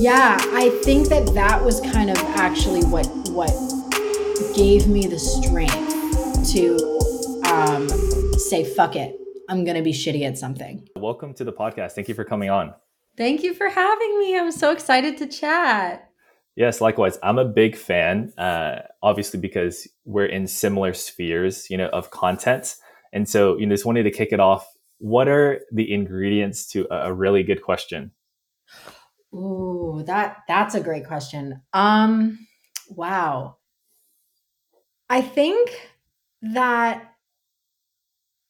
Yeah, I think that that was kind of actually what what gave me the strength to um, say fuck it. I'm gonna be shitty at something. Welcome to the podcast. Thank you for coming on. Thank you for having me. I'm so excited to chat. Yes, likewise. I'm a big fan, uh, obviously because we're in similar spheres, you know, of content, and so you know, just wanted to kick it off. What are the ingredients to a, a really good question? Ooh, that that's a great question. Um, wow. I think that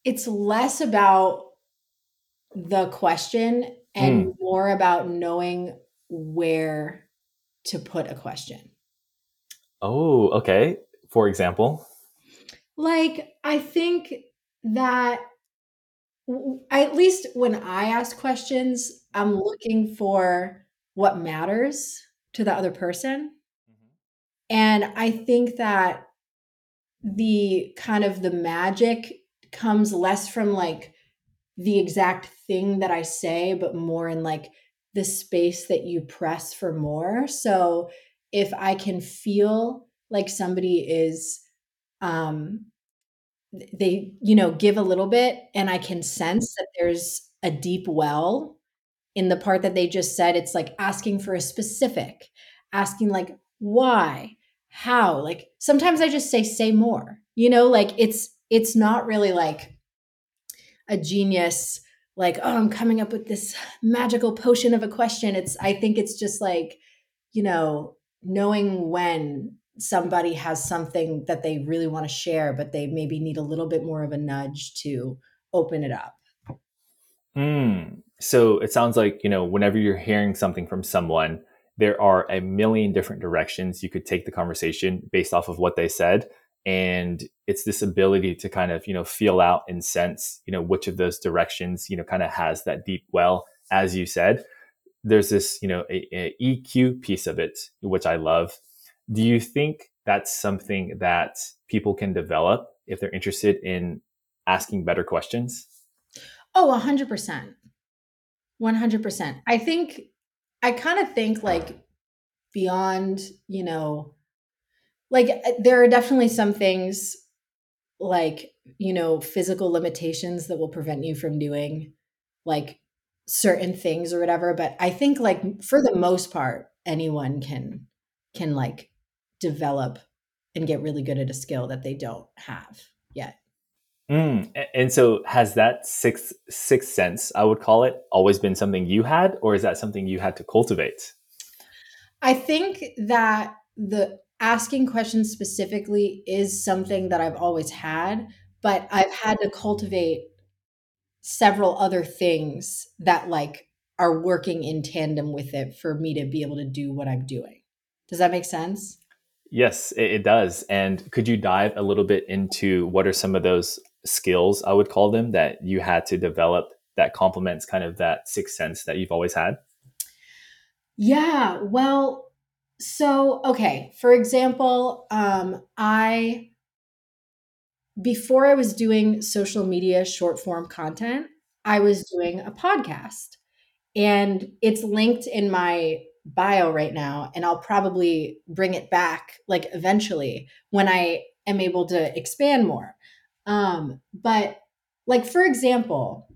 it's less about the question and Mm. more about knowing where to put a question. Oh, okay. For example, Like, I think that w- at least when I ask questions, I'm looking for what matters to the other person. And I think that the kind of the magic comes less from like the exact thing that I say, but more in like the space that you press for more. So if I can feel like somebody is um they you know give a little bit and I can sense that there's a deep well in the part that they just said it's like asking for a specific asking like why how like sometimes i just say say more you know like it's it's not really like a genius like oh i'm coming up with this magical potion of a question it's i think it's just like you know knowing when somebody has something that they really want to share but they maybe need a little bit more of a nudge to open it up Mm. So it sounds like, you know, whenever you're hearing something from someone, there are a million different directions you could take the conversation based off of what they said. And it's this ability to kind of, you know, feel out and sense, you know, which of those directions, you know, kind of has that deep well, as you said. There's this, you know, a, a EQ piece of it, which I love. Do you think that's something that people can develop if they're interested in asking better questions? oh 100% 100% i think i kind of think like beyond you know like uh, there are definitely some things like you know physical limitations that will prevent you from doing like certain things or whatever but i think like for the most part anyone can can like develop and get really good at a skill that they don't have yet Mm. And so, has that sixth sixth sense, I would call it, always been something you had, or is that something you had to cultivate? i think that the asking questions specifically is something that i've always had but i've had to cultivate several other things that like are working in tandem with it for me to be able to do what I'm doing. Does that make sense? Yes, it, it does. And could you dive a little bit into what are some of those skills, I would call them, that you had to develop that complements kind of that sixth sense that you've always had? Yeah, well, so okay, for example, um I before I was doing social media short form content, I was doing a podcast. And it's linked in my bio right now and I'll probably bring it back like eventually when I am able to expand more. Um but like for example,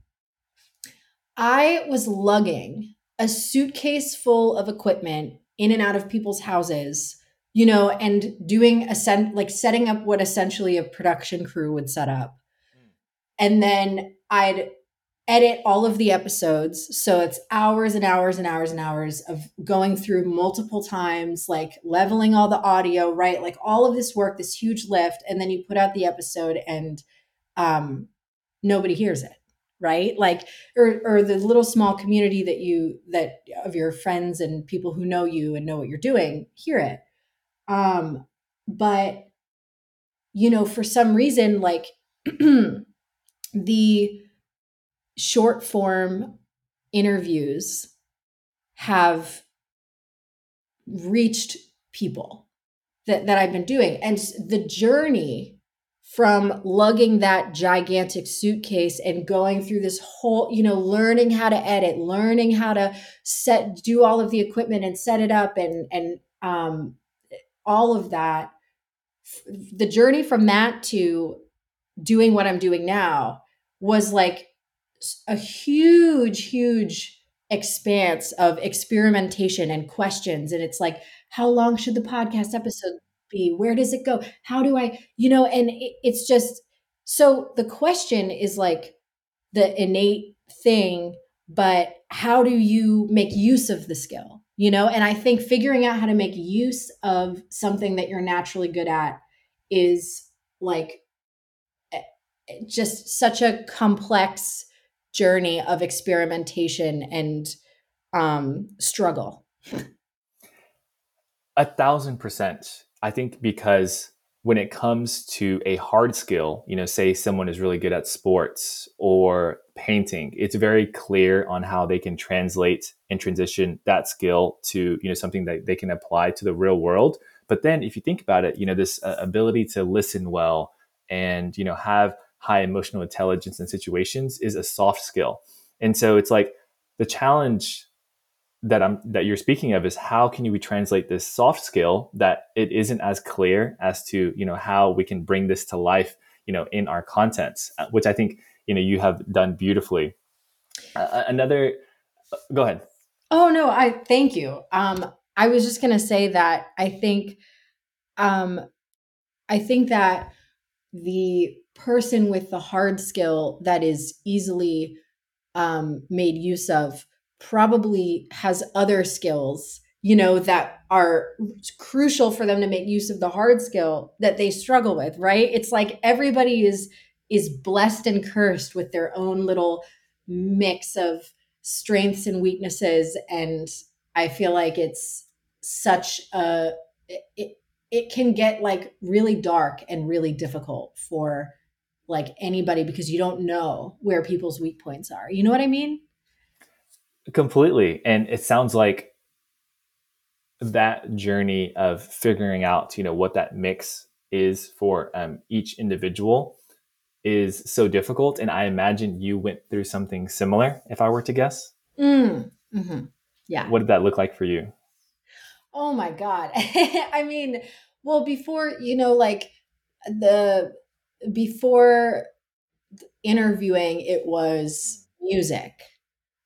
I was lugging a suitcase full of equipment in and out of people's houses, you know, and doing a sen- like setting up what essentially a production crew would set up. And then I'd edit all of the episodes. So it's hours and hours and hours and hours of going through multiple times, like leveling all the audio, right? Like all of this work, this huge lift, and then you put out the episode and um nobody hears it right like or or the little small community that you that of your friends and people who know you and know what you're doing hear it um but you know for some reason like the short form interviews have reached people that that I've been doing. And the journey from lugging that gigantic suitcase and going through this whole you know learning how to edit learning how to set do all of the equipment and set it up and and um all of that the journey from that to doing what i'm doing now was like a huge huge expanse of experimentation and questions and it's like how long should the podcast episode be? Where does it go? How do I, you know, and it, it's just so the question is like the innate thing, but how do you make use of the skill? You know, and I think figuring out how to make use of something that you're naturally good at is like eh, just such a complex journey of experimentation and um, struggle. A thousand percent. I think because when it comes to a hard skill, you know, say someone is really good at sports or painting, it's very clear on how they can translate and transition that skill to, you know, something that they can apply to the real world. But then if you think about it, you know, this uh, ability to listen well and, you know, have high emotional intelligence in situations is a soft skill. And so it's like the challenge that I'm that you're speaking of is how can you translate this soft skill that it isn't as clear as to you know how we can bring this to life you know in our contents uh, which I think you know you have done beautifully. Uh, another uh, go ahead. Oh no I thank you. Um I was just going to say that I think um I think that the person with the hard skill that is easily um, made use of probably has other skills you know that are crucial for them to make use of the hard skill that they struggle with right? It's like everybody is is blessed and cursed with their own little mix of strengths and weaknesses and i feel like it's such a it, it can get like really dark and really difficult for like anybody because you don't know where people's weak points are you know what i mean Completely. And it sounds like that journey of figuring out, you know, what that mix is for um, each individual is so difficult. And I imagine you went through something similar, if I were to guess. Mm, mm-hmm. Yeah. What did that look like for you? Oh my God. I mean, well, before, you know, like the, before interviewing, it was music.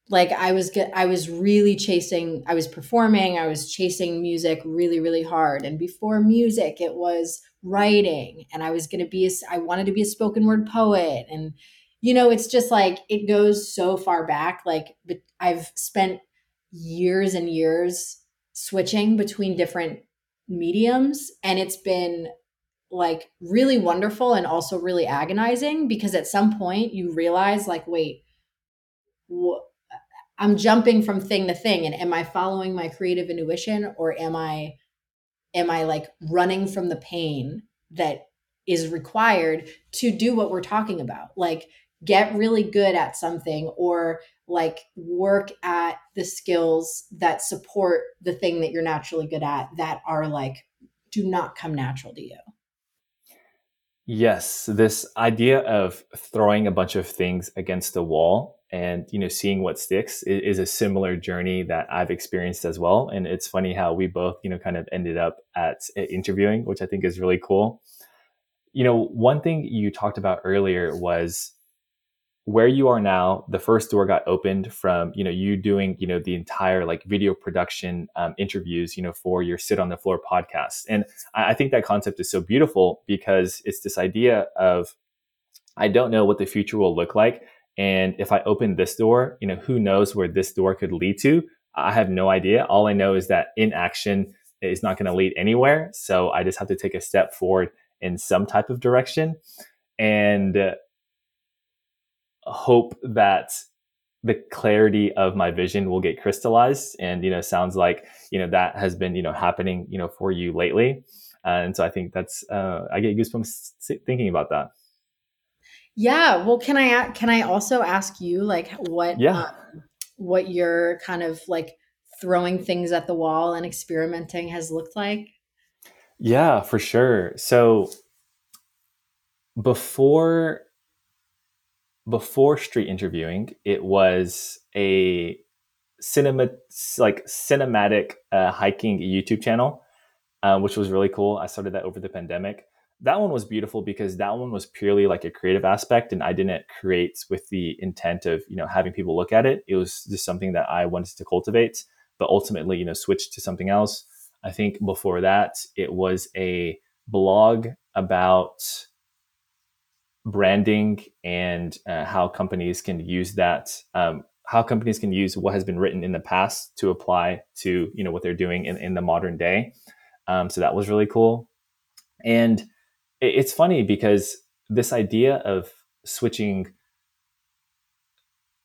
Like i was i was really chasing i was performing i was chasing music really really hard. And before music it was writing and i was going to be a, i wanted to be a spoken word poet. And you know it's just like it goes so far back like but i've spent years and years switching between different mediums and it's been like really wonderful and also really agonizing because at some point you realize like wait what I'm jumping from thing to thing and am I following my creative intuition or am I am I like running from the pain that is required to do what we're talking about? Like get really good at something or like work at the skills that support the thing that you're naturally good at that are like do not come natural to you. Yes, this idea of throwing a bunch of things against the wall and you know seeing what sticks is, is, a similar journey that i've experienced as well. And it's funny how we both you know kind of ended up at interviewing which i think is really cool. You know one thing you talked about earlier was where you are now the first door got opened from you know you doing you know the entire like video production um, interviews you know for your sit on the floor podcast and I, I think that concept is so beautiful because it's this idea of i don't know what the future will look like and if I open this door, you know, who knows where this door could lead to? I have no idea. All I know is that inaction is not going to lead anywhere. So I just have to take a step forward in some type of direction and uh, hope that the clarity of my vision will get crystallized. And, you know, sounds like, you know, that has been, you know, happening, you know, for you lately. Uh, and so I think that's, uh, I get goosebumps thinking about that. Yeah. Well, can I can I also ask you like what yeah. Um, what your kind of like throwing things at the wall and experimenting has looked like? Yeah, for sure. So before before street interviewing, it was a cinema like cinematic uh, hiking YouTube channel, uh, which was really cool. I started that over the pandemic. That one was beautiful because that one was purely like a creative aspect, and I didn't create with the intent of you know having people look at it. It was just something that I wanted to cultivate, but ultimately you know switched to something else. I think before that it was a blog about branding and uh, how companies can use that um, how companies can use what has been written in the past to apply to you know what they're doing in, in the modern day. Um, so that was really cool. And it, it's funny because this idea of switching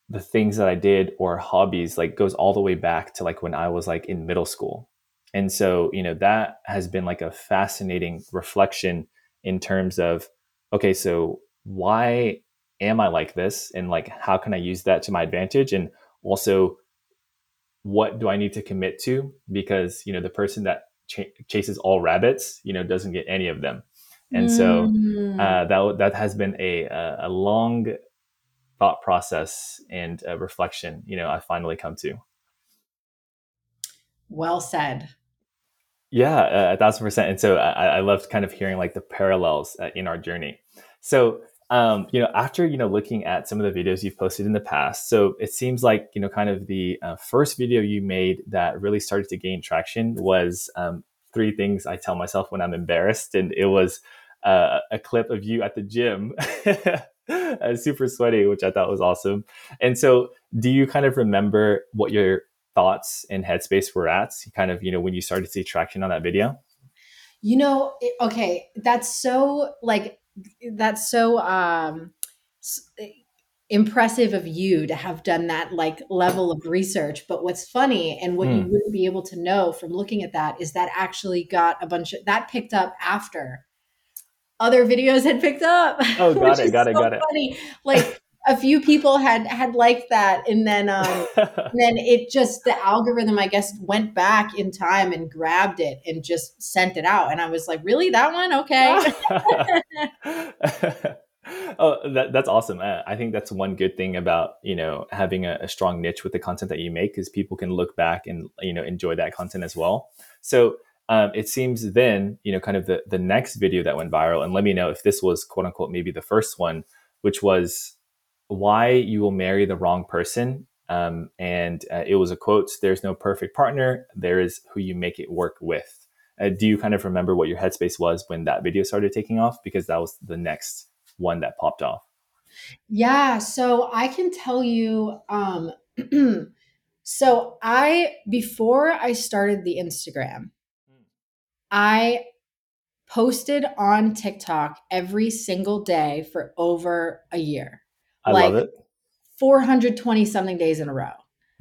the things that i did or hobbies like goes all the way back to like when i was like in middle school. And so you know that has been like a fascinating reflection in terms of okay so why am I like this? And like, how can I use that to my advantage? And also, what do I need to commit to? Because, you know, the person that ch- chases all rabbits, you know, doesn't get any of them. And mm. so uh, that, that has been a, a long thought process and reflection, you know, I finally come to. Well said. Yeah, a thousand percent. And so I, I loved kind of hearing like the parallels uh, in our journey. So um, you know, after you know looking at some of the videos you've posted in the past, so it seems like you know kind of the uh, first video you made that really started to gain traction was um, three things I tell myself when I'm embarrassed, and it was uh, a clip of you at the gym, uh, super sweaty, which I thought was awesome. And so, do you kind of remember what your thoughts and headspace were at, kind of you know when you started to see traction on that video? You know, okay, that's so like that's so um impressive of you to have done that like level of research but what's funny and what mm. you hmm. wouldn't be able to know from looking at that is that actually got a bunch of that picked up after other videos had picked up oh got it got it so got funny. it like a few people had had liked that. And then um and then it just the algorithm i guess went back in time and grabbed it and just sent it out. And i was like really? That one? Okay. Oh that, that's awesome. I think that's one good thing about you know having a, a strong niche with the content that you make is people can look back and you know enjoy that content as well. So um, it seems then you know kind of the the next video that went viral and let me know if this was quote unquote maybe the first one which was why you will marry the wrong person. Um, and uh, it was a quote There's no perfect partner, there is who you make it work with. Uh, do you kind of remember what your headspace was when that video started taking off? Because that was the next one that popped off. Yeah. So I can tell you. Um, so I, before I started the Instagram, I posted on TikTok every single day for over a year. I like love it. 420 something days in a row.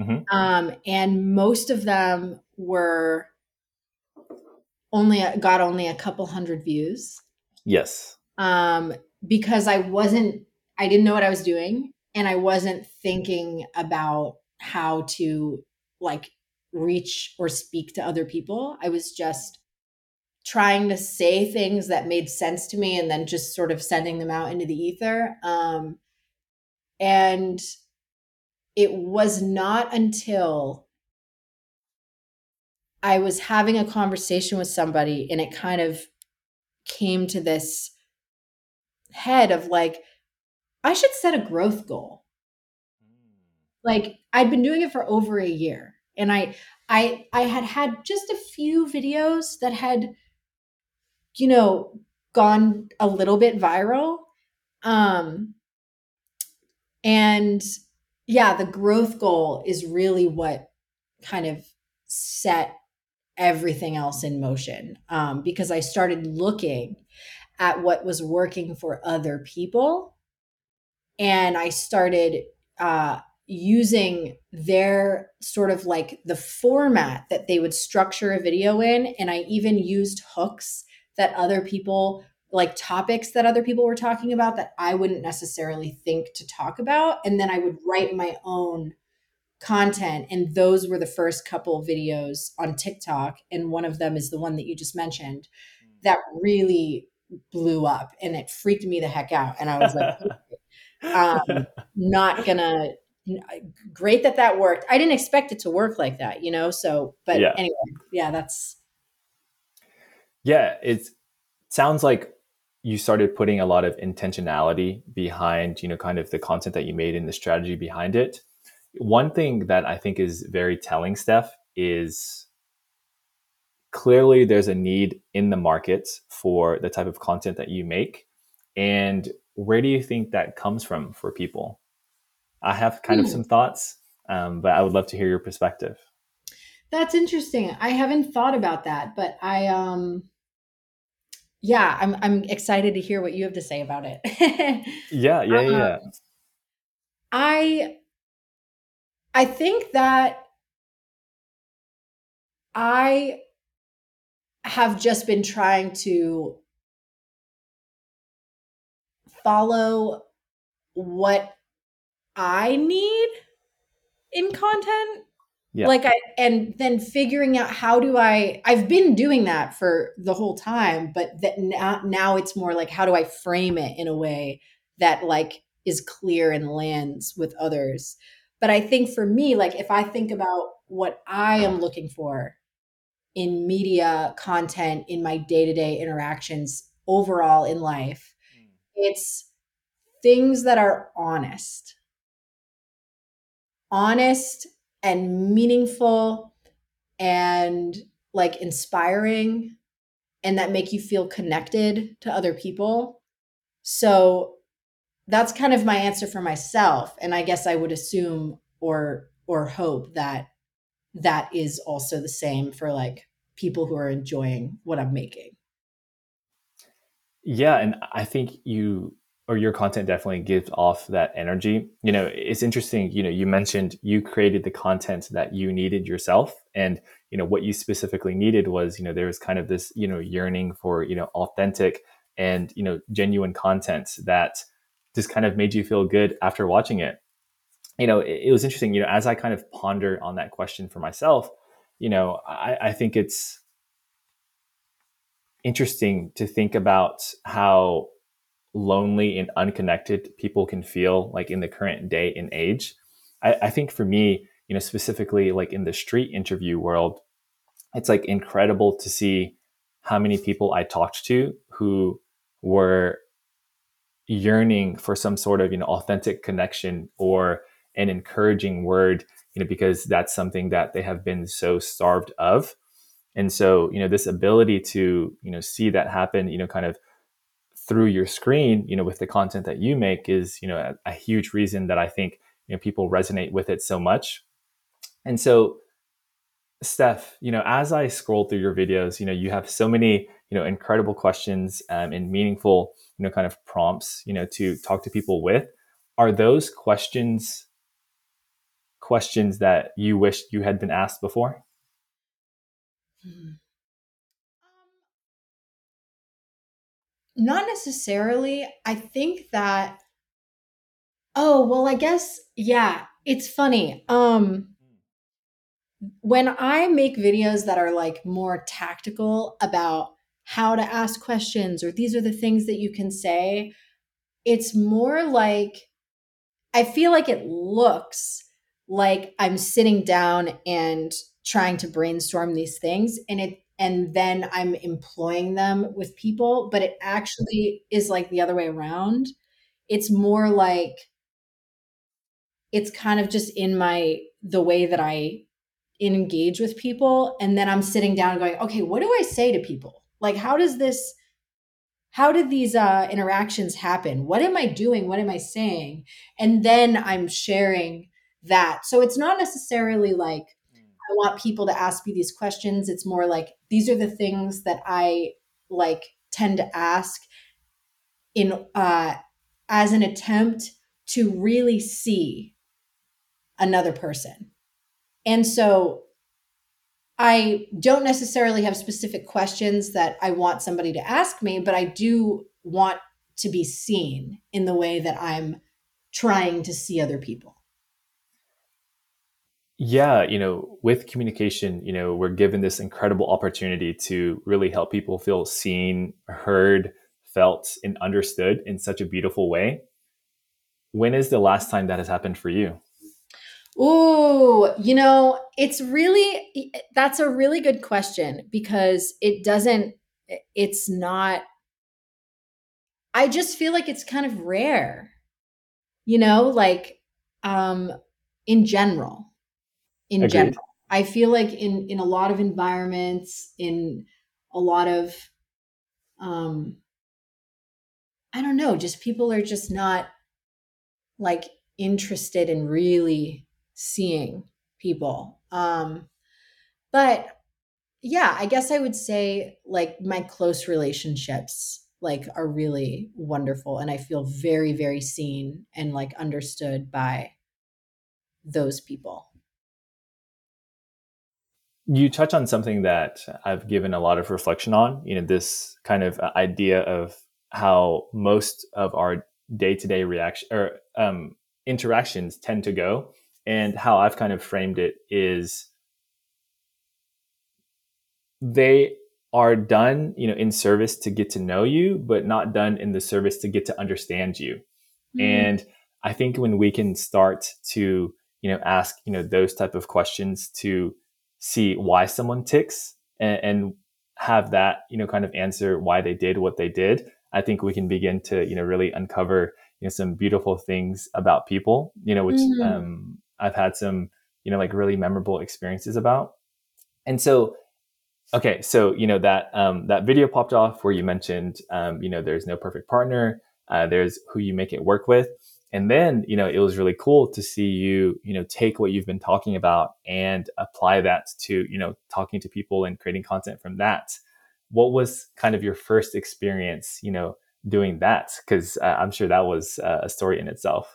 Mm-hmm. Um, and most of them were only got only a couple hundred views. Yes. Um, because I wasn't, I didn't know what I was doing, and I wasn't thinking about how to like reach or speak to other people. I was just trying to say things that made sense to me and then just sort of sending them out into the ether. Um, and it was not until I was having a conversation with somebody and it kind of came to this head of like, I should set a growth goal. Like I'd been doing it for over a year and I I I had had just a few videos that had you know gone a little bit viral um and yeah, the growth goal is really what kind of set everything else in motion um, because I started looking at what was working for other people. And I started uh, using their sort of like the format that they would structure a video in. And I even used hooks that other people like topics that other people were talking about that I wouldn't necessarily think to talk about. And then I would write my own content. And those were the first couple videos on TikTok. And one of them is the one that you just mentioned hmm. that really blew up and it freaked me the heck out. And I was like, um, not gonna, great that that worked. I didn't expect it to work like that, you know? So, but yeah. anyway, yeah, that's. Yeah, it sounds like you started putting a lot of intentionality behind, you know, kind of the content that you made and the strategy behind it. One thing that I think is very telling, Steph, is clearly there's a need in the market for the type of content that you make. And where do you think that comes from for people? I have kind mm. of hmm. some thoughts, um, but I would love to hear your perspective. That's interesting. I haven't thought about that, but I um yeah, I'm I'm excited to hear what you have to say about it. yeah, yeah, um, yeah. I I think that I have just been trying to follow what I need in content. Yeah. Like I and then figuring out how do I I've been doing that for the whole time, but that now now it's more like how do I frame it in a way that like is clear and lands with others. But I think for me, like if I think about what I am looking for in media content in my day-to-day interactions overall in life, mm. it's things that are honest honest and meaningful and like inspiring and that make you feel connected to other people. So that's kind of my answer for myself and I guess I would assume or or hope that that is also the same for like people who are enjoying what I'm making. Yeah, and I think you or your content definitely gives off that energy. You know, it's interesting, you know, you mentioned you created the content that you needed yourself and you know what you specifically needed was, you know, there was kind of this, you know, yearning for, you know, authentic and, you know, genuine content that just kind of made you feel good after watching it. You know, it, it was interesting, you know, as I kind of ponder on that question for myself, you know, I, I think it's interesting to think about how lonely and unconnected people can feel like in the current day and age. I, I think for me, you know, specifically like in the street interview world, it's like incredible to see how many people I talked to who were yearning for some sort of you know authentic connection or an encouraging word you know because that's something that they have been so starved of and so you know this ability to you know see that happen you know kind of through your screen, you know, with the content that you make is, you know, a, a huge reason that I think, you know, people resonate with it so much. And so, Steph, you know, as I scroll through your videos, you know, you have so many, you know, incredible questions um, and meaningful, you know, kind of prompts, you know, to talk to people with. Are those questions questions that you wish you had been asked before? Hmm. Not necessarily. I think that oh, well, I guess yeah, it's funny. Um when I make videos that are like more tactical about how to ask questions or these are the things that you can say, it's more like I feel like it looks like I'm sitting down and trying to brainstorm these things and it and then I'm employing them with people, but it actually is like the other way around. It's more like it's kind of just in my the way that I engage with people and then I'm sitting down going, "Okay, what do I say to people? Like how does this how did these uh, interactions happen? What am I doing? What am I saying? And then I'm sharing that. So it's not necessarily like I want people to ask me these questions. It's more like these are the things that I like tend to ask in uh, as an attempt to really see another person. And so I don't necessarily have specific questions that I want somebody to ask me, but I do want to be seen in the way that I'm trying to see other people. Yeah, you know, with communication, you know, we're given this incredible opportunity to really help people feel seen, heard, felt and understood in such a beautiful way. When is the last time that has happened for you? Oh, you know, it's really that's a really good question because it doesn't it's not I just feel like it's kind of rare. You know, like um in general. In Agreed. general. I feel like in in a lot of environments in a lot of um I don't know, just people are just not like interested in really seeing people. Um, but yeah, I guess I would say like my close relationships like are really wonderful and I feel very very seen and like understood by those people. You touch on something that I've given a lot of reflection on, you know, this kind of uh, idea of how most of our day-to-day reaction or um, interactions tend to go and how I've kind of framed it is they are done, you know, in service to get to know you, but not done in the service to get to understand you. Mm-hmm. And I think when we can start to, you know, ask, you know, those type of questions to see why someone ticks and, and have that, you know, kind of answer why they did what they did, I think we can begin to, you know, really uncover, you know, some beautiful things about people, you know, which mm-hmm. um, I've had some, you know, like really memorable experiences about. And so, okay, so you know that um, that video popped off where you mentioned, um, you know, there's no perfect partner. Uh, there's who you make it work with, and then you know it was really cool to see you, you know, take what you've been talking about and apply that to you know talking to people and creating content from that. What was kind of your first experience, you know, doing that? Because uh, I'm sure that was uh, a story in itself.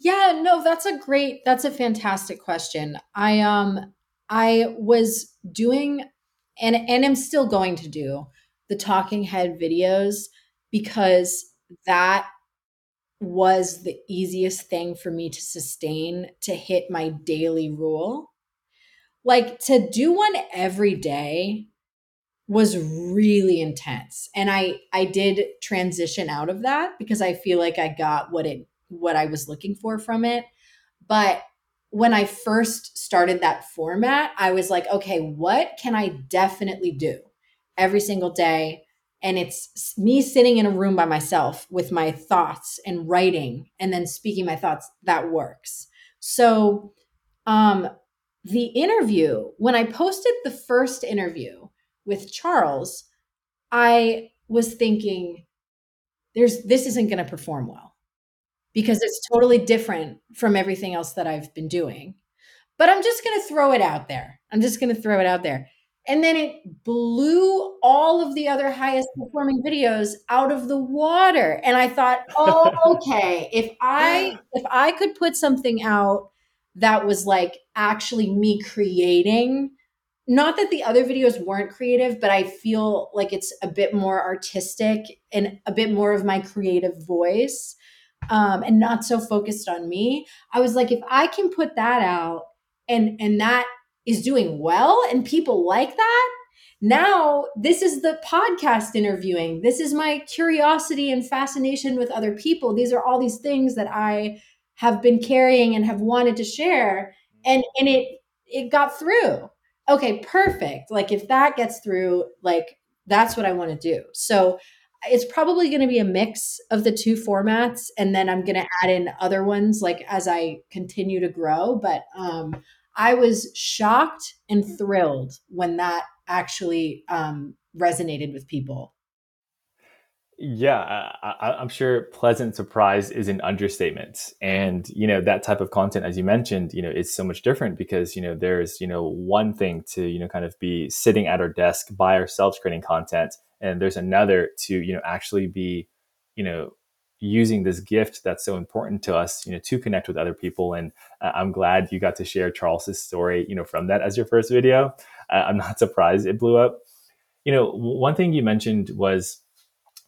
Yeah, no, that's a great that's a fantastic question. I um I was doing and and i'm still going to do the talking head videos because that was the easiest thing for me to sustain to hit my daily rule. Like to do one every day was really intense. And I I did transition out of that because I feel like I got what it what I was looking for from it. But when I first started that format, I was like, okay, what can I definitely do every single day? And it's me sitting in a room by myself with my thoughts and writing and then speaking my thoughts. That works. So, um, the interview, when I posted the first interview with Charles, I was thinking, there's this isn't going to perform well because it's totally different from everything else that I've been doing. But I'm just going to throw it out there. I'm just going to throw it out there. And then it blew all of the other highest performing videos out of the water. And I thought, "Oh, okay, if I if I could put something out that was like actually me creating not that the other videos weren't creative, but I feel like it's a bit more artistic and a bit more of my creative voice um, and not so focused on me. I was like, if I can put that out and and that is doing well and people like that, now this is the podcast interviewing. This is my curiosity and fascination with other people. These are all these things that I have been carrying and have wanted to share. And and it it got through. Okay, perfect. Like if that gets through, like that's what I want to do. So it's probably going to be a mix of the two formats and then i'm going to add in other ones like as i continue to grow but um, i was shocked and thrilled when that actually um, resonated with people. Yeah I, i'm sure pleasant surprise is an understatement. And you know that type of content as you mentioned you know is so much different because you know there's you know one thing to you know kind of be sitting at our desk by ourselves creating content. And there's another to you know actually be you know using this gift that's so important to us you know to connect with other people. And uh, i'm glad you got to share charles's story you know from that as your first video. Uh, i'm not surprised it blew up. You know one thing you mentioned was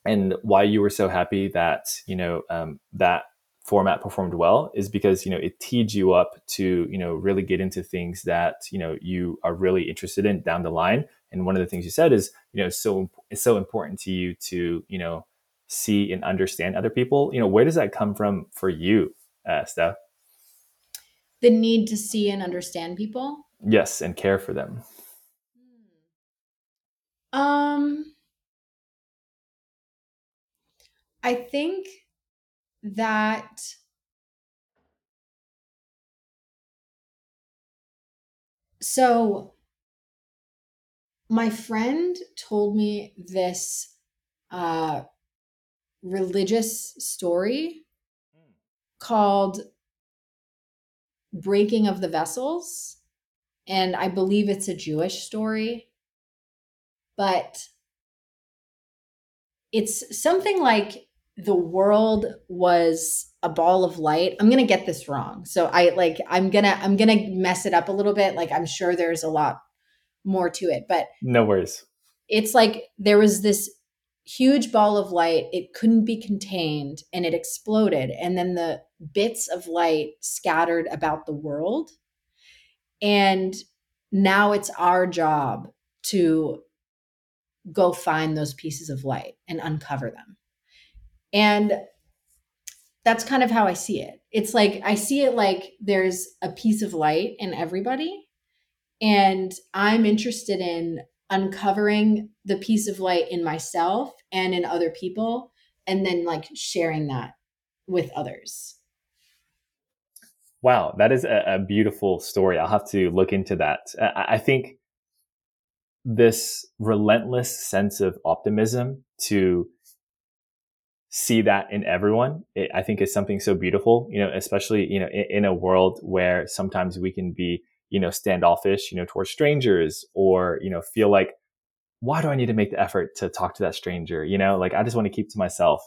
and why you were so happy that you know um, that format performed well is because you know it teed you up to you know really get into things that you know you are really interested in down the line. And one of the things you said is you know so it's so important to you to you know see and understand other people. You know, where does that come from for you, uh, Steph? The need to see and understand people. Yes, and care for them. Um, I think that so my friend told me this uh, religious story hmm. called Breaking of the Vessels. And I believe it's a Jewish story. But it's something like the world was a ball of light. I'm going to get this wrong. So I like I'm going to I'm going to mess it up a little bit. Like I'm sure there's a lot more to it, but no worries. It's like there was this huge ball of light. It couldn't be contained and it exploded and then the bits of light scattered about the world. And now it's our job to go find those pieces of light and uncover them. And that's kind of how I see it. It's like I see it like there's a piece of light in everybody. And I'm interested in uncovering the piece of light in myself and in other people, and then like sharing that with others. Wow, that is a, a beautiful story. I'll have to look into that. I, I think this relentless sense of optimism to see that in everyone it, i think is something so beautiful you know especially you know in, in, a world where sometimes we can be you know standoffish you know towards strangers or you know feel like why do i need to make the effort to talk to that stranger you know like i just want to keep to myself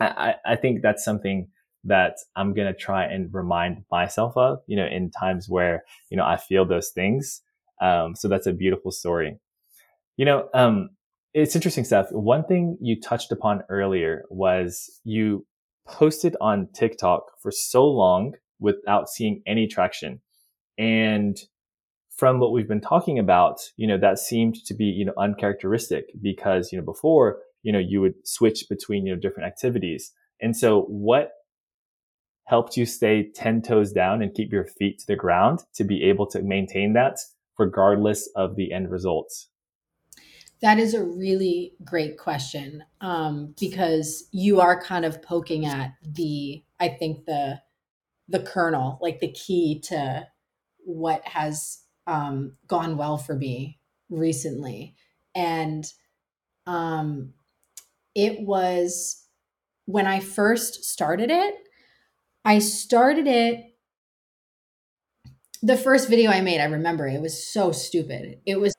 i i think that's something that i'm going to try and remind myself of you know in times where you know i feel those things um, so that's a beautiful story you know um, it's interesting stuff. One thing you touched upon earlier was you posted on TikTok for so long without seeing any traction. And from what we've been talking about, you know, that seemed to be, you know, uncharacteristic because, you know, before, you know, you would switch between, you know, different activities. And so what helped you stay 10 toes down and keep your feet to the ground to be able to maintain that regardless of the end results? That is a really great question um, because you are kind of poking at the, I think the the kernel, like the key to what has um, gone well for me recently, and um, it was when I first started it. I started it the first video I made, I remember it was so stupid. It was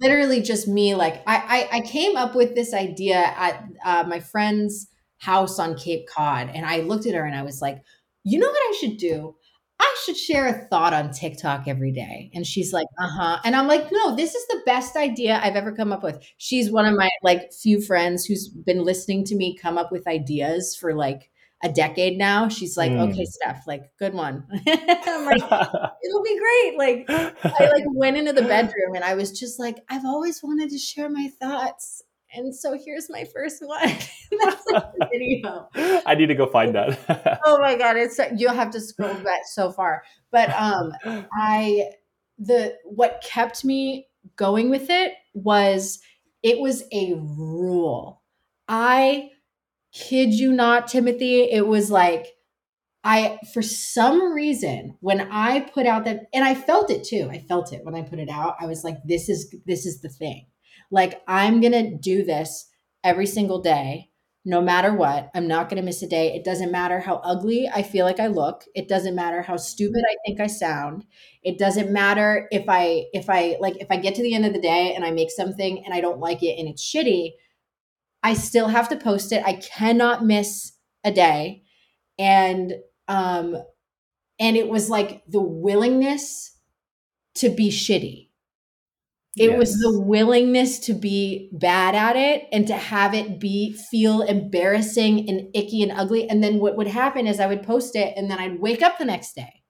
literally just me like I, I, I came up with this idea at uh, my friend's house on cape cod and i looked at her and i was like you know what i should do i should share a thought on tiktok every day and she's like uh-huh and i'm like no this is the best idea i've ever come up with she's one of my like few friends who's been listening to me come up with ideas for like a decade now. She's like, mm. okay, Steph, like, good one. I'm like, it'll be great. Like, I like went into the bedroom and I was just like, I've always wanted to share my thoughts. And so here's my first one. That's like the video. I need to go find that. oh my God. It's you'll have to scroll back so far. But um I the what kept me going with it was it was a rule. I kid you not, Timothy, it was like I, for some reason, when I put out that, and I felt it too. I felt it when I put it out. I was like, this is, this is the thing. Like, I'm going to do this every single day, no matter what. I'm not going to miss a day. It doesn't matter how ugly I feel like I look. It doesn't matter how stupid I think I sound. It doesn't matter if I, if I, like, if I get to the end of the day and I make something and I don't like it and it's shitty, I still have to post it. I cannot miss a day. And um and it was like the willingness to be shitty. It yes. was the willingness to be bad at it and to have it be feel embarrassing and icky and ugly. And then what would happen is I would post it and then I'd wake up the next day.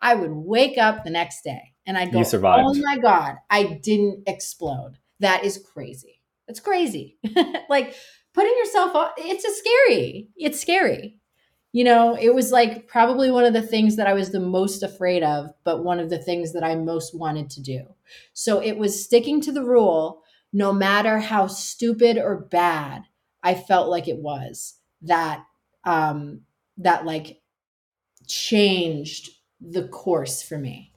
I would wake up the next day and I'd go, Oh my God, I didn't explode. That is crazy. That's crazy. like putting yourself on it's a scary. It's scary. You know, it was like probably one of the things that I was the most afraid of, but one of the things that I most wanted to do. So it was sticking to the rule no matter how stupid or bad I felt like it was that um that like changed the course for me.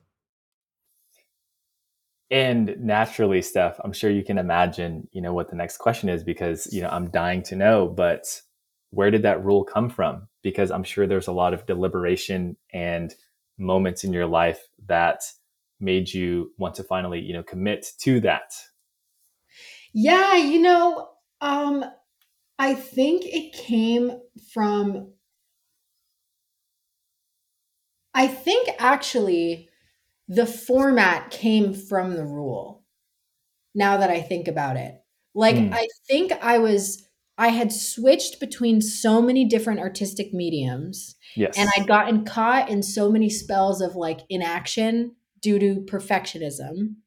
And naturally, Steph, I'm sure you can imagine, you know, what the next question is because, you know, I'm dying to know, but where did that rule come from? Because I'm sure there's a lot of deliberation and moments in your life that made you want to finally, you know, commit to that. Yeah, you know, um I think it came from I think actually the format came from the rule. Now that I think about it. Like Mm, I think I was I had switched between so many different artistic mediums and. I'd gotten caught in so many spells of like inaction due to perfectionism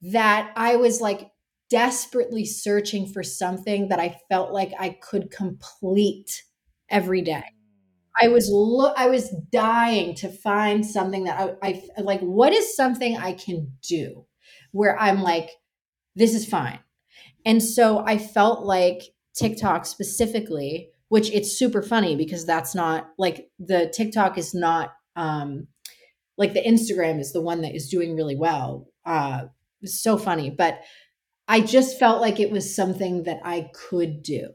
that I was like desperately searching for something that I felt like I could complete every day. I was lo- I was dying to find something that I, I like. What is something I can do where I'm like, this is fine. And so I felt like TikTok specifically, which it's super funny because that's not like the TikTok is not um like the Instagram is the one that is doing really well. Uh so funny, but I just felt like it was something that I could do.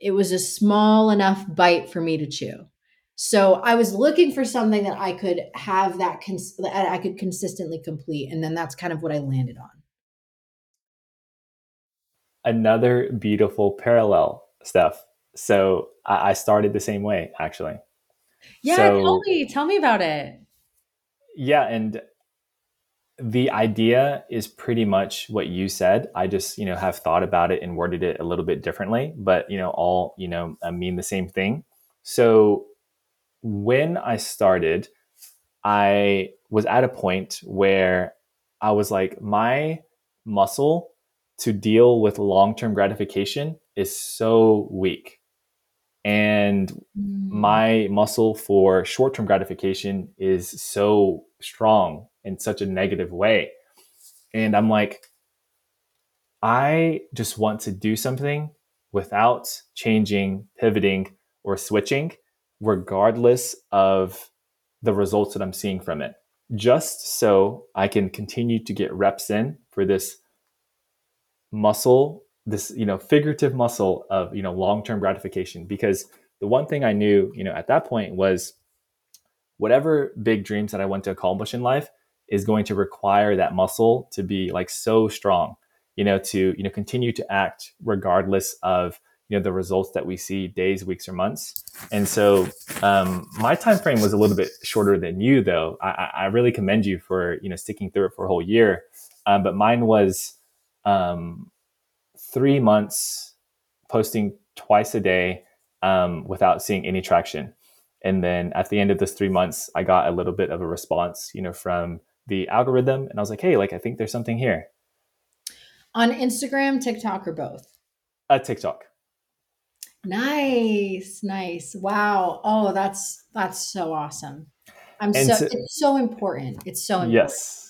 It was a small enough bite for me to chew. So I was looking for something that I could have that cons- that I could consistently complete, and then that's kind of what I landed on. Another beautiful parallel, Steph. So I, I started the same way, actually. Yeah, tell me, tell me about it. yeah, and the idea is pretty much what you said. I just, you know, have thought about it and worded it a little bit differently, but you know, all, you know, mean the same thing. So when I started, I was at a point where I was like, my muscle to deal with long term gratification is so weak. And Mm. my muscle for short term gratification is so strong in such a negative way. And I'm like, I just want to do something without changing, pivoting, or switching, regardless of the results that I'm seeing from it, just so I can continue to get reps in for this muscle, this, you know, figurative muscle of, you know, long-term gratification. Because the one thing I knew, you know, at that point was whatever big dreams that I want to accomplish in life is going to require that muscle to be like so strong, you know, to, you know, continue to act regardless of, you know, the results that we see days, weeks, or months. And so um, my time frame was a little bit shorter than you, though. I, I really commend you for, you know, sticking through it for a whole year. Um, but mine was um, three months posting twice a day um, without seeing any traction. And then at the end of this three months, I got a little bit of a response, you know, from the algorithm, and I was like, hey, like I think there's something here. On Instagram, TikTok, or both? A TikTok. Nice, nice. Wow. Oh, that's that's so awesome. I'm And so so, it's so important. It's so important. yes,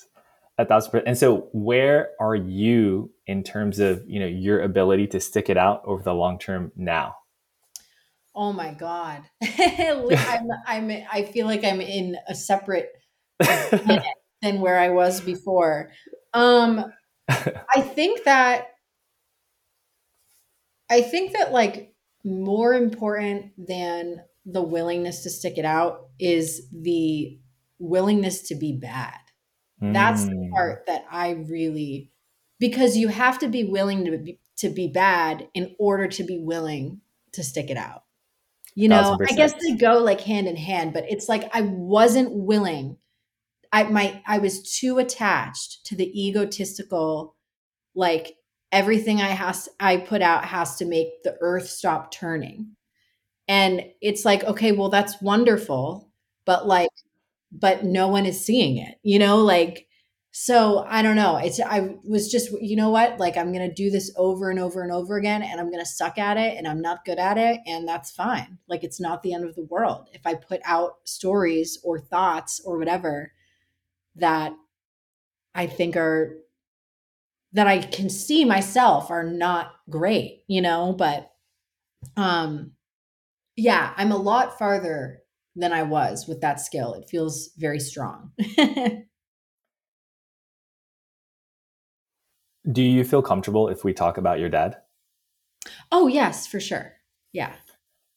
a thousand percent. And so, where are you in terms of you know your ability to stick it out over the long term now? Oh my God. I'm I'm I feel like I'm in a separate than where I was before. Um, I think that I think that like more important than the willingness to stick it out is the willingness to be bad. That's the mm, part that I really because you have to be willing to be to be bad in order to be willing to stick it out. You know, thousand I guess they go like hand in hand, but it's like I wasn't willing. I my I was too attached to the egotistical like everything I has I put out has to make the earth stop turning. And it's like, okay, well that's wonderful, but like but no one is seeing it. You know, like so I don't know. It's I was just you know what? Like I'm going to do this over and over and over again and I'm going to suck at it and I'm not good at it and that's fine. Like it's not the end of the world. If I put out stories or thoughts or whatever that I think are that I can see myself are not great, you know, but um yeah, I'm a lot farther than I was with that skill. It feels very strong. Do you feel comfortable if we talk about your dad? Oh, yes, for sure. Yeah.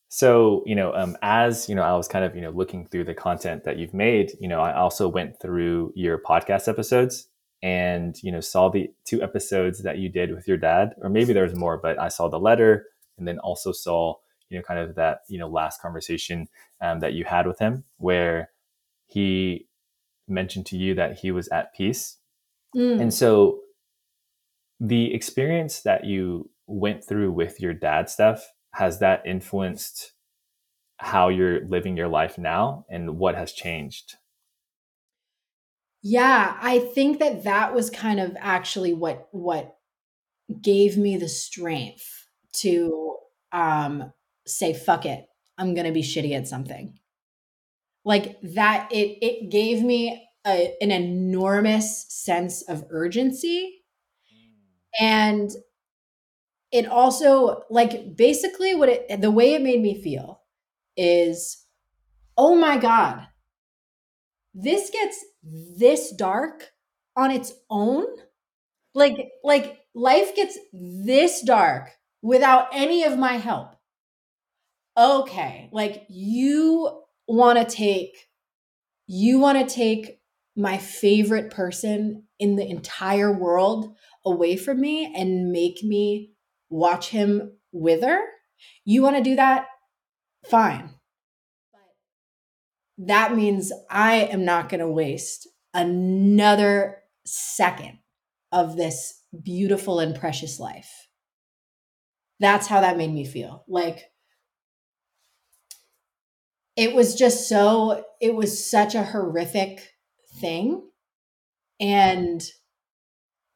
So, you know, um, as you know, I was kind of you know looking through the content that you've made. You know, I also went through your podcast episodes and you know saw the two episodes that you did with your dad, or maybe there was more, but I saw the letter and then also saw you know kind of that you know last conversation um, that you had with him where he mentioned to you that he was at peace, mm. and so the experience that you went through with your dad Steph has that influenced how you're living your life now and what has changed? Yeah i think that that was kind of actually what what gave me the strength to um say fuck it i'm gonna be shitty at something. Like that it it gave me a, an enormous sense of urgency. And it also like basically what it the way it made me feel is oh my god this gets this dark on its own? Like like life gets this dark without any of my help okay like you want to take you want to take my favorite person in the entire world away from me and make me watch him wither, you want to do that? Fine. But that means I am not going to waste another second of this beautiful and precious life. That's how that made me feel. Like, it was just so, it was such a horrific thing. And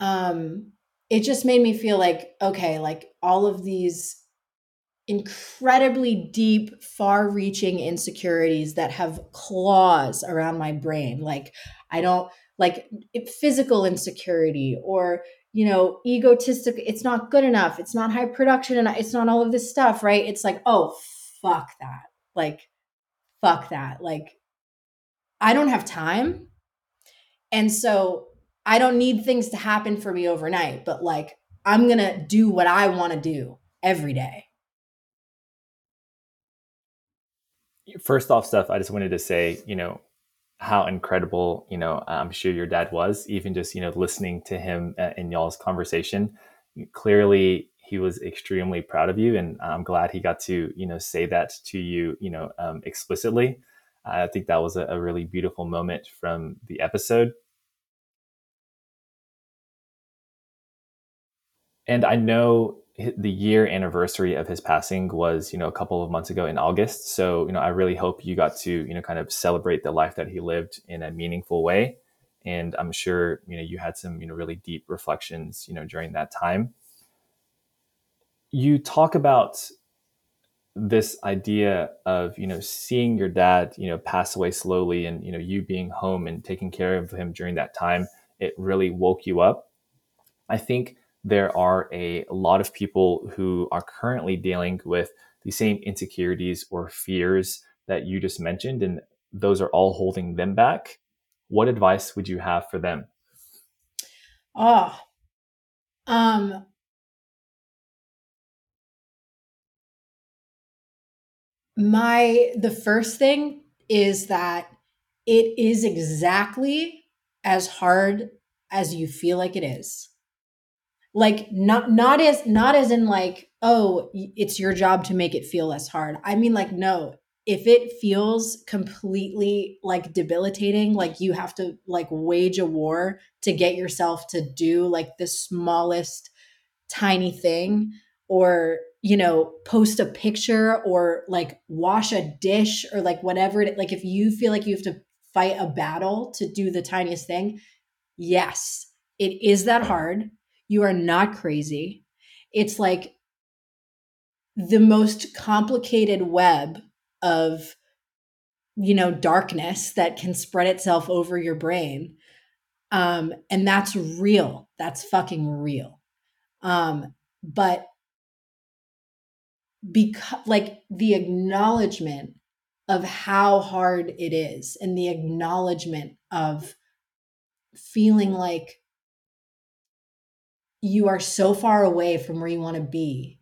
um, it just made me feel like, okay, like all of these incredibly deep, far reaching insecurities that have claws around my brain. Like, I don't like physical insecurity or you know egotistic it's not good enough it's not high production and it's not all of this stuff right it's like oh fuck that like fuck that like i don't have time and so I don't need things to happen for me overnight, but like I'm going to do what I want to do every day. First off, Steph, I just wanted to say, you know, how incredible, you know, I'm sure your dad was, even just, you know, listening to him uh, in y'all's conversation. Clearly, he was extremely proud of you. And I'm glad he got to, you know, say that to you, you know, um, explicitly. I think that was a, a really beautiful moment from the episode. and I know the year anniversary of his passing was you know a couple of months ago in August. So you know I really hope you got to you know kind of celebrate the life that he lived in a meaningful way. And I'm sure you know you had some you know really deep reflections you know during that time. You talk about this idea of you know seeing your dad you know pass away slowly and you know you being home and taking care of him during that time it really woke you up i think there are a lot of people who are currently dealing with the same insecurities or fears that you just mentioned, and those are all holding them back. What advice would you have for them? Oh, um, my the first thing is that it is exactly as hard as you feel like it is. Like not not as not as in like oh it's your job to make it feel less hard. I mean like no. If it feels completely like debilitating like you have to like wage a war to get yourself to do like the smallest tiny thing or you know post a picture or like wash a dish or like whatever it, like if you feel like you have to fight a battle to do the tiniest thing yes, it is that hard. You are not crazy. It's like the most complicated web of you know darkness that can spread itself over your brain um and that's real that's fucking real um but because like the acknowledgement of how hard it is and the acknowledgement of feeling like you are so far away from where you want to be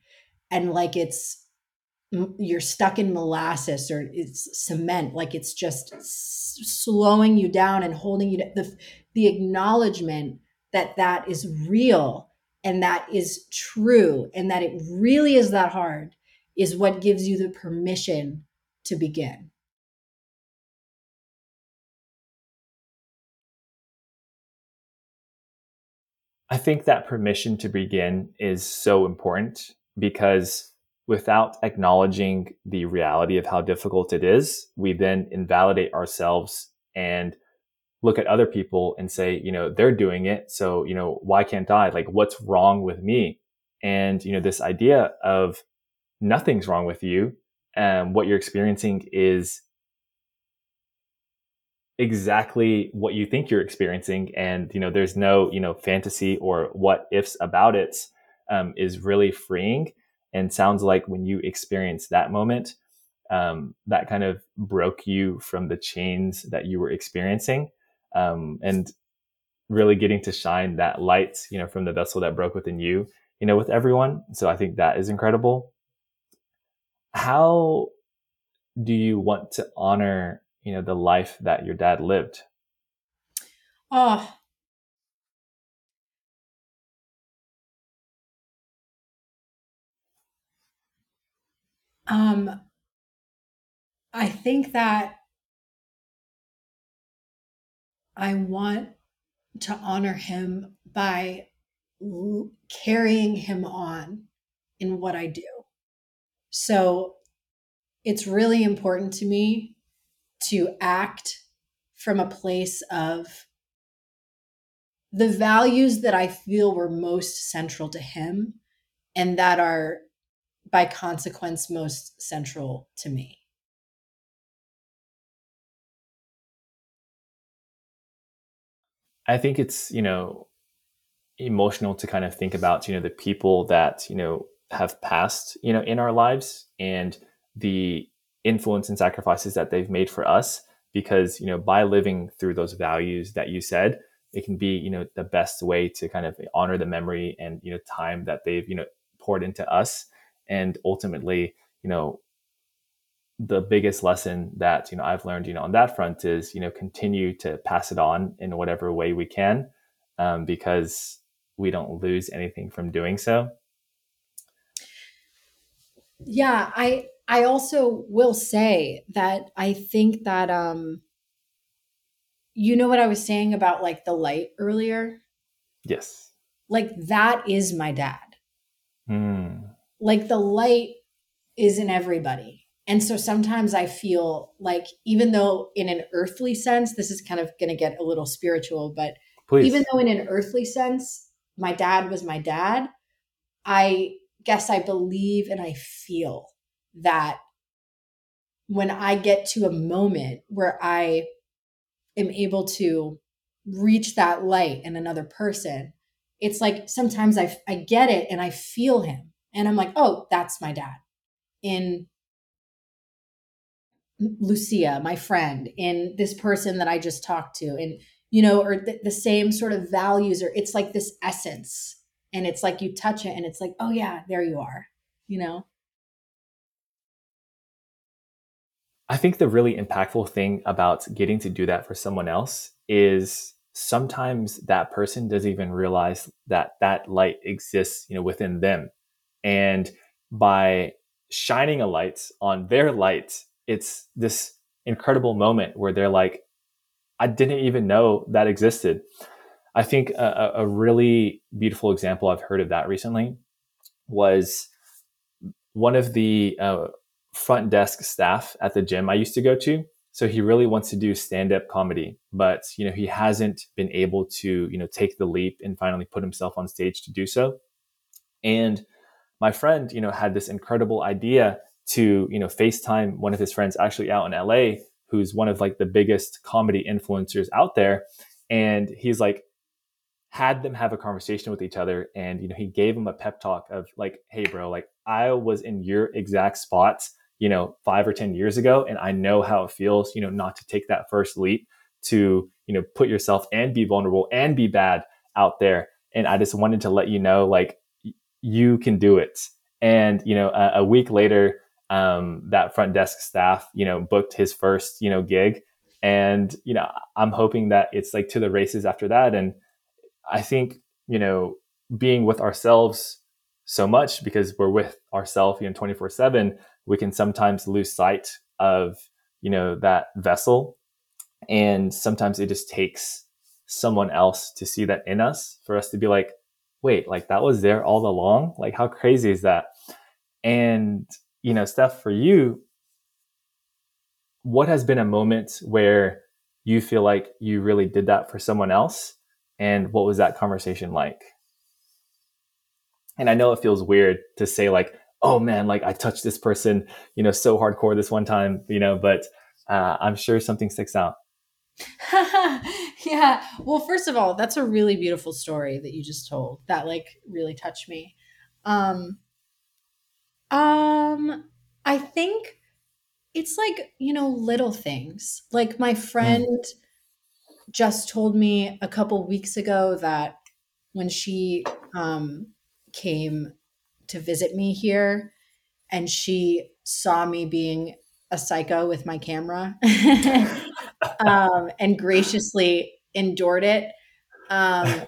and like it's you're stuck in molasses or it's cement like it's just slowing you down and holding you to the the acknowledgement that that is real and that is true and that it really is that hard is what gives you the permission to begin I think that permission to begin is so important because without acknowledging the reality of how difficult it is, we then invalidate ourselves and look at other people and say, you know, they're doing it. So, you know, why can't I? Like, what's wrong with me? And, you know, this idea of nothing's wrong with you. And what you're experiencing is exactly what you think you're experiencing. And you know there's no you know fantasy or what ifs about it um, is really freeing. And sounds like when you experience that moment um, that kind of broke you from the chains that you were experiencing. Um, and really getting to shine that light you know from the vessel that broke within you you know with everyone. So i think that is incredible how do you want to honor you know the life that your dad lived? Oh. Um i think that i want to honor him by carrying him on in what i do so it's really important to me to act from a place of the values that I feel were most central to him and that are by consequence most central to me. I think it's, you know, emotional to kind of think about, you know, the people that, you know, have passed, you know, in our lives and the influence and sacrifices that they've made for us because you know by living through those values that you said it can be you know the best way to kind of honor the memory and you know time that they've you know poured into us. And ultimately you know the biggest lesson that you know I've learned you know on that front is you know continue to pass it on in whatever way we can um, because we don't lose anything from doing so yeah I I also will say that I think that um you know what I was saying about like the light earlier? Yes. Like that is my dad. Mm. Like the light is in everybody. And so sometimes I feel like even though in an earthly sense this is kind of going to get a little spiritual, but Please. even though in an earthly sense my dad was my dad, I guess I believe and I feel that when I get to a moment where I am able to reach that light in another person, it's like sometimes I, I get it and I feel him. And I'm like, oh, that's my dad. In Lucia, my friend, in this person that I just talked to, and, you know, or the, the same sort of values, or it's like this essence. And it's like you touch it and it's like, oh, yeah, there you are, you know? I think the really impactful thing about getting to do that for someone else is sometimes that person doesn't even realize that that light exists, you know, within them. And by shining a light on their light, it's this incredible moment where they're like, I didn't even know that existed. I think a, a really beautiful example I've heard of that recently was one of the uh, front desk staff at the gym I used to go to so he really wants to do stand-up comedy, but you know he hasn't been able to you know take the leap and finally put himself on stage to do so. And my friend, you know, had this incredible idea to you know FaceTime one of his friends actually out in LA, who's one of like the biggest comedy influencers out there, and he's like had them have a conversation with each other and you know he gave them a pep talk of like hey bro like i was in your exact spot you know, five or 10 years ago. And I know how it feels, you know, not to take that first leap to, you know, put yourself and be vulnerable and be bad out there. And I just wanted to let you know, like, you can do it. And, you know, a, a week later, um, that front desk staff, you know, booked his first, you know, gig. And, you know, I'm hoping that it's like to the races after that. And I think, you know, being with ourselves so much because we're with ourselves, you know, 24 seven, we can sometimes lose sight of you know that vessel. And sometimes it just takes someone else to see that in us for us to be like wait like that was there all along? Like how crazy is that? And you know steph for you what has been a moment where you feel like you really did that for someone else and what was that conversation like and i know it feels weird to say like oh man, like I touched this person, you know, so hardcore this one time, you know, but uh, I'm sure something sticks out. yeah. Well, first of all, that's a really beautiful story that you just told. That like really touched me. Um um I think it's like, you know, little things. Like my friend mm. Just told me a couple weeks ago that when she um came to visit me here and she saw me being a psycho with my camera um, and graciously endured it. Um,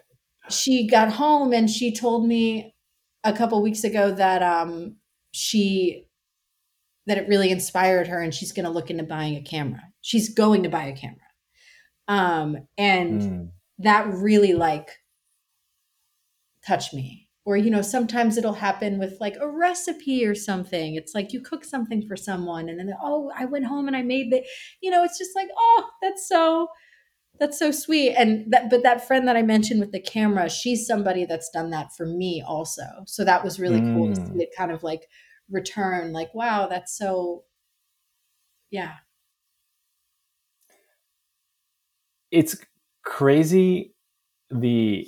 she got home and she told me a couple weeks ago that um, she that it really inspired her and she's going to look into buying a camera. She's going to buy a camera. Um, and mm. that really like touched me or you know sometimes it'll happen with like a recipe or something it's like you cook something for someone and then oh i went home and i made the you know it's just like oh that's so that's so sweet and that but that friend that i mentioned with the camera she's somebody that's done that for me also so that was really mm. cool to see mm. it kind of like return like wow that's so yeah it's crazy the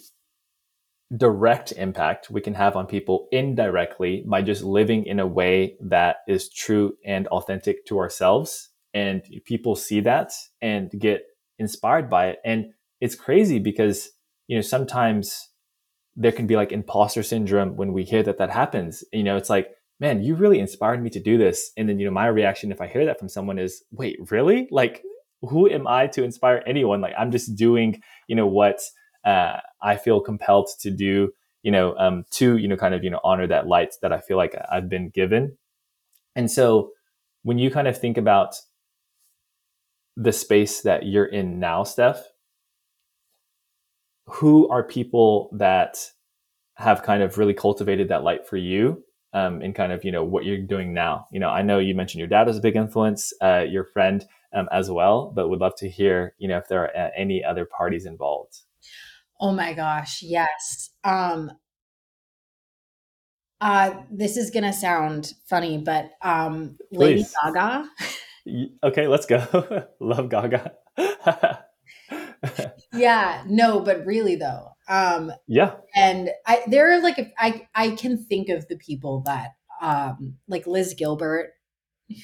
direct impact we can have on people indirectly by just living in a way that is true and authentic to ourselves. And people see that and get inspired by it. And it's crazy because, you know, sometimes there can be like imposter syndrome when we hear that that happens. You know, it's like, man, you really inspired me to do this. And then, you know, my reaction if I hear that from someone is, wait, really? Like, who am I to inspire anyone? Like, I'm just doing, you know, what uh, I feel compelled to do, you know, um, to, you know, kind of, you know, honor that light that I feel like I've been given. And so when you kind of think about the space that you're in now, Steph, who are people that have kind of really cultivated that light for you um, in kind of you know what you're doing now you know i know you mentioned your dad was a big influence uh, your friend um, as well but would love to hear you know if there are uh, any other parties involved Oh my gosh, yes. Um uh this is going to sound funny, but um Lady. Gaga. okay, let's go. Love Gaga. yeah, no, but really though. Um Yeah. And I there are like I I can think of the people that um like Liz Gilbert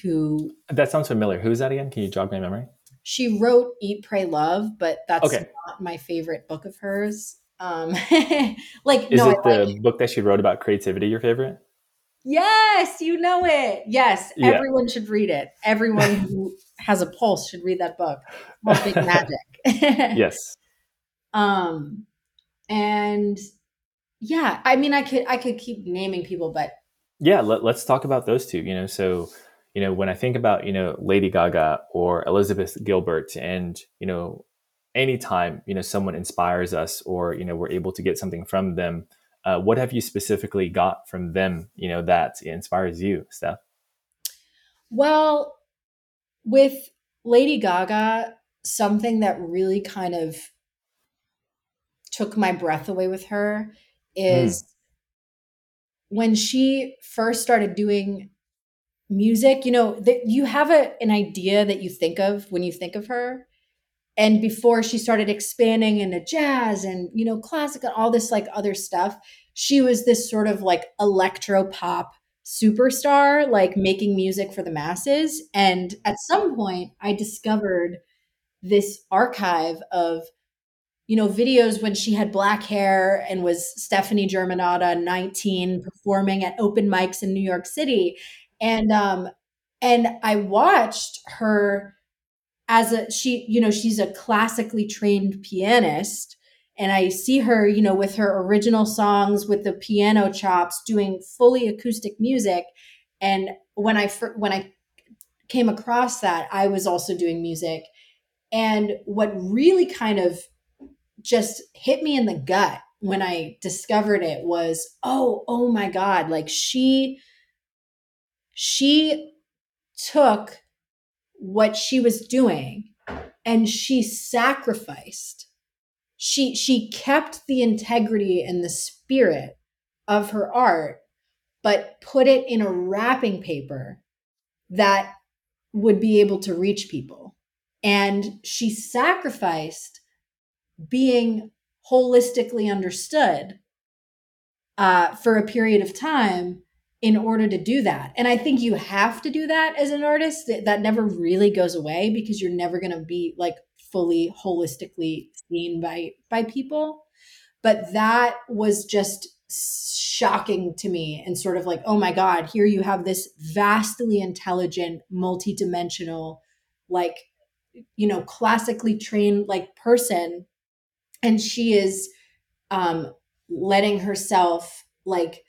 who That sounds familiar. Who's that again? Can you jog my memory? she wrote Eat, Pray, Love, but that's okay. not my favorite book of hers. Um, like, is no, it the like book that she wrote about creativity your favorite? Yes, you know it. Yes, yeah. everyone should read it. Everyone who has a pulse should read that book. Magic. yes. Um, and yeah, I mean, I could I could keep naming people, but yeah, let, let's talk about those two. You know, so you know, when I think about, you know, Lady Gaga or Elizabeth Gilbert and, you know, anytime, you know, someone inspires us or, you know, we're able to get something from them, uh, what have you specifically got from them, you know, that inspires you, Steph? Well, with Lady Gaga, something that really kind of took my breath away with her is mm. when she first started doing music, you know, that you have a, an idea that you think of when you think of her. And before she started expanding into jazz and, you know, classic and all this like other stuff, she was this sort of like electro pop superstar, like making music for the masses. And at some point, I discovered this archive of you know, videos when she had black hair and was Stephanie Germanotta, 19, performing at open mics in New York City. And um, and I watched her as a she, you know, she's a classically trained pianist. And I see her, you know, with her original songs with the piano chops doing fully acoustic music. And when I when I came across that, I was also doing music. And what really kind of just hit me in the gut when I discovered it was, oh, oh my God, like she she took what she was doing and she sacrificed. She she kept the integrity and the spirit of her art, but put it in a wrapping paper that would be able to reach people. And she sacrificed being holistically understood uh, for a period of time in order to do that. And I think you have to do that as an artist. That, never really goes away because you're never going to be like fully holistically seen by by people. But that was just shocking to me and sort of like, oh my God, here you have this vastly intelligent, multidimensional, like, you know, classically trained like person and she is um letting herself like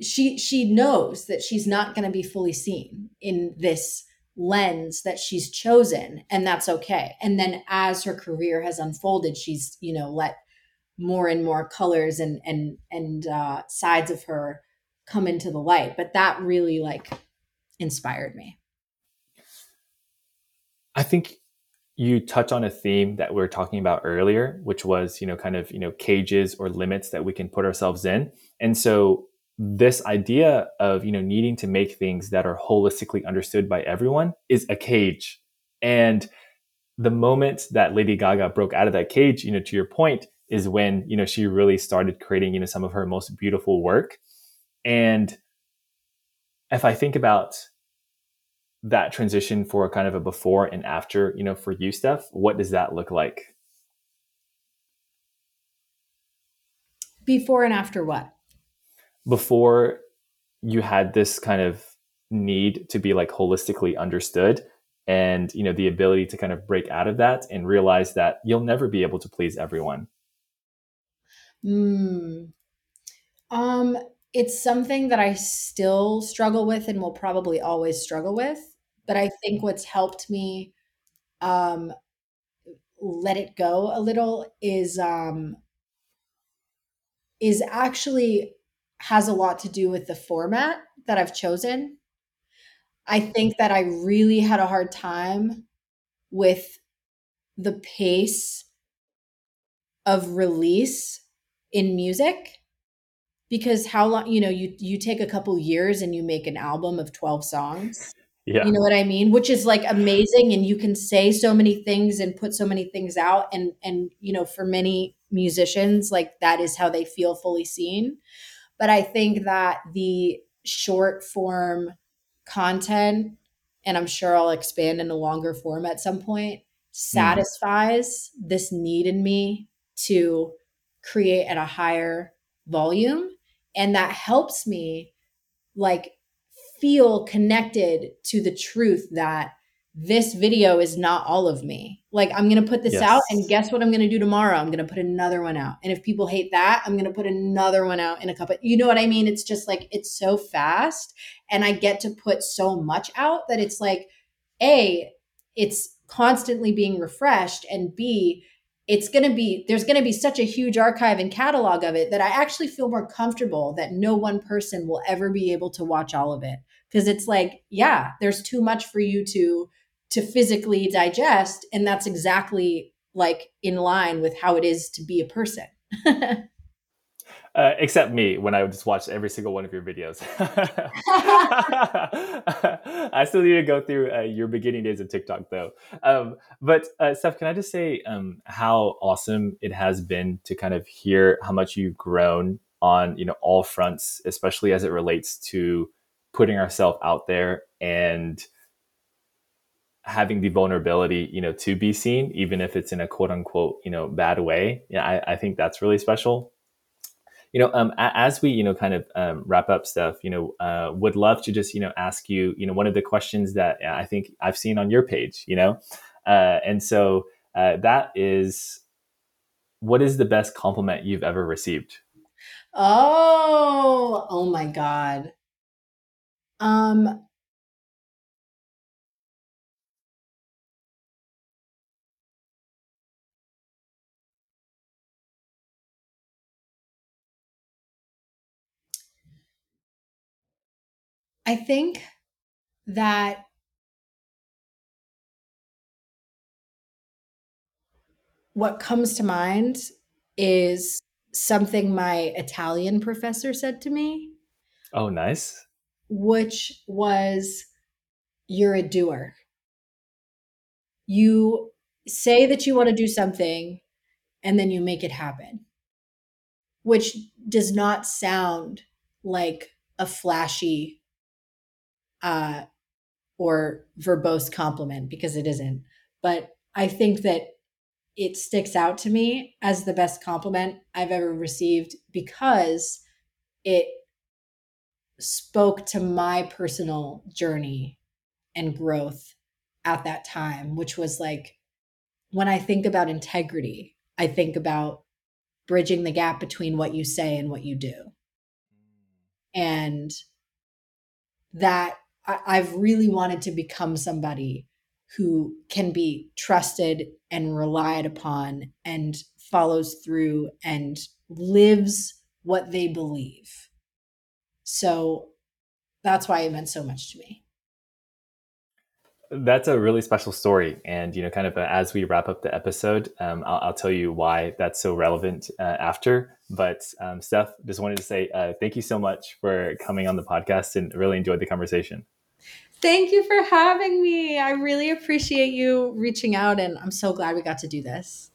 she she knows that she's not going to be fully seen in this lens that she's chosen and that's okay. And then as her career has unfolded she's you know let more and more colors and and and uh sides of her come into the light. But that really like inspired me. I think you touch on a theme that we were talking about earlier, which was, you know, kind of, you know, cages or limits that we can put ourselves in. And so this idea of, you know, needing to make things that are holistically understood by everyone is a cage. And the moment that Lady Gaga broke out of that cage, you know, to your point, is when, you know, she really started creating, you know, some of her most beautiful work. And if I think about that transition for kind of a before and after, you know, for you, Steph, what does that look like? Before and after what? Before you had this kind of need to be like holistically understood and you know the ability to kind of break out of that and realize that you'll never be able to please everyone mm. um it's something that i still struggle with and will probably always struggle with but I think what's helped me um, let it go a little is um, is actually has a lot to do with the format that I've chosen. I think that I really had a hard time with the pace of release in music because how long you know you you take a couple years and you make an album of 12 songs yeah. You know what I mean? Which is like amazing and you can say so many things and put so many things out and and you know for many musicians like that is how they feel fully seen. But I think that the short form content and I'm sure I'll expand in a longer form at some point mm-hmm. satisfies mm. this need in me to create at a higher volume and that helps me like feel connected to the truth that this video is not all of me. Like I'm going to put this yes. out and guess what I'm going to do tomorrow? I'm going to put another one out. And if people hate that, I'm going to put another one out in a couple. You know what I mean? It's just like it's so fast and I get to put so much out that it's like A, it's constantly being refreshed and B, it's going to be there's going to be such a huge archive and catalog of it that I actually feel more comfortable that no one person will ever be able to watch all of it because it's like yeah there's too much for you to to physically digest and that's exactly like in line with how it is to be a person Uh, except me when I just watch every single one of your videos. I still need to go through uh, your beginning days of TikTok though. Um, but uh, Steph, can I just say um, how awesome it has been to kind of hear how much you've grown on you know all fronts, especially as it relates to putting ourselves out there and having the vulnerability, you know, to be seen, even if it's in a quote unquote, you know, bad way. Yeah, I, I think that's really special you know, um, as we, you know, kind of um, wrap up Steph, you know, uh, would love to just, you know, ask you, you know, one of the questions that I think I've seen on your page, you know, uh, and so uh, that is, what is the best compliment you've ever received? Oh, oh my God. Um, I think that what comes to mind is something my Italian professor said to me. Oh, nice. Which was, you're a doer. You say that you want to do something and then you make it happen, which does not sound like a flashy uh, or verbose compliment because it isn't. But I think that it sticks out to me as the best compliment I've ever received because it spoke to my personal journey and growth at that time, which was like when I think about integrity, I think about bridging the gap between what you say and what you do. And that I, have really wanted to become somebody who can be trusted and relied upon and follows through and lives what they believe. So that's why it meant so much to me. That's a really special story. And, you know, kind of uh, as we wrap up the episode, um, I'll, I'll, tell you why that's so relevant uh, after. But, um, Steph, just wanted to say uh, thank you so much for coming on the podcast and really enjoyed the conversation. Thank you for having me. I really appreciate you reaching out, and I'm so glad we got to do this.